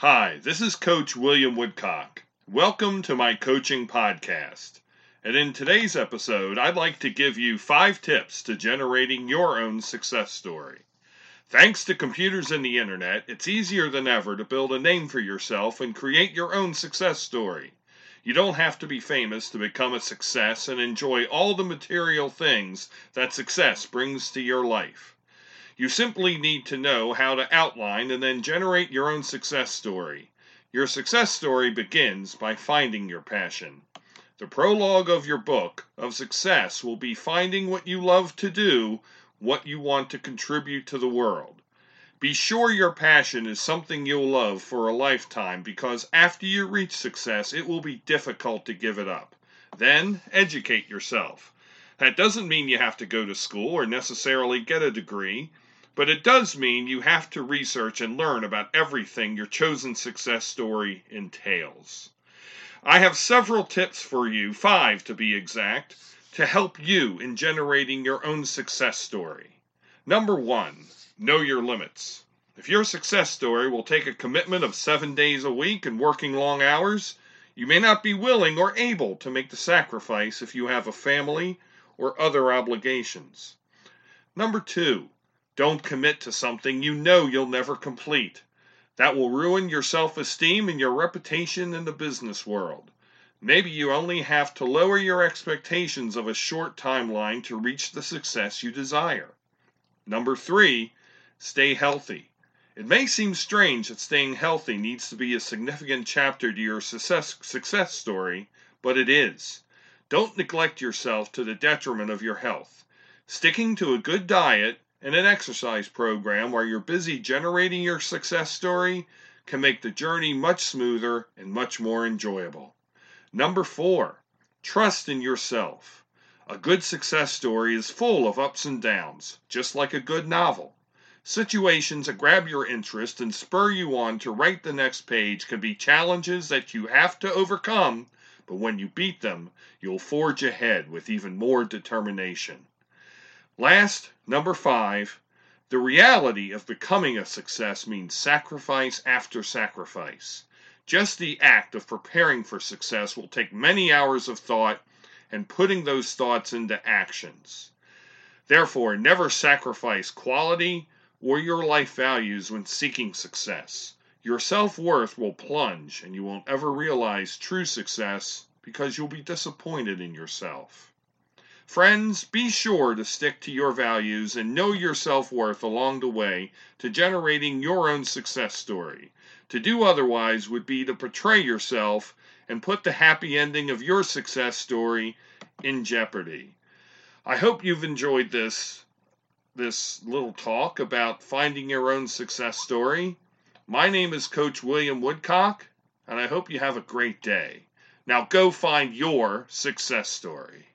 Hi, this is Coach William Woodcock. Welcome to my coaching podcast. And in today's episode, I'd like to give you five tips to generating your own success story. Thanks to computers and the internet, it's easier than ever to build a name for yourself and create your own success story. You don't have to be famous to become a success and enjoy all the material things that success brings to your life. You simply need to know how to outline and then generate your own success story. Your success story begins by finding your passion. The prologue of your book of success will be finding what you love to do, what you want to contribute to the world. Be sure your passion is something you'll love for a lifetime because after you reach success, it will be difficult to give it up. Then educate yourself. That doesn't mean you have to go to school or necessarily get a degree. But it does mean you have to research and learn about everything your chosen success story entails. I have several tips for you, five to be exact, to help you in generating your own success story. Number one, know your limits. If your success story will take a commitment of seven days a week and working long hours, you may not be willing or able to make the sacrifice if you have a family or other obligations. Number two, don't commit to something you know you'll never complete. That will ruin your self esteem and your reputation in the business world. Maybe you only have to lower your expectations of a short timeline to reach the success you desire. Number three, stay healthy. It may seem strange that staying healthy needs to be a significant chapter to your success, success story, but it is. Don't neglect yourself to the detriment of your health. Sticking to a good diet and an exercise program where you're busy generating your success story can make the journey much smoother and much more enjoyable. Number four, trust in yourself. A good success story is full of ups and downs, just like a good novel. Situations that grab your interest and spur you on to write the next page can be challenges that you have to overcome, but when you beat them, you'll forge ahead with even more determination. Last, number five, the reality of becoming a success means sacrifice after sacrifice. Just the act of preparing for success will take many hours of thought and putting those thoughts into actions. Therefore, never sacrifice quality or your life values when seeking success. Your self worth will plunge and you won't ever realize true success because you'll be disappointed in yourself. Friends, be sure to stick to your values and know your self worth along the way to generating your own success story. To do otherwise would be to portray yourself and put the happy ending of your success story in jeopardy. I hope you've enjoyed this this little talk about finding your own success story. My name is Coach William Woodcock, and I hope you have a great day. Now go find your success story.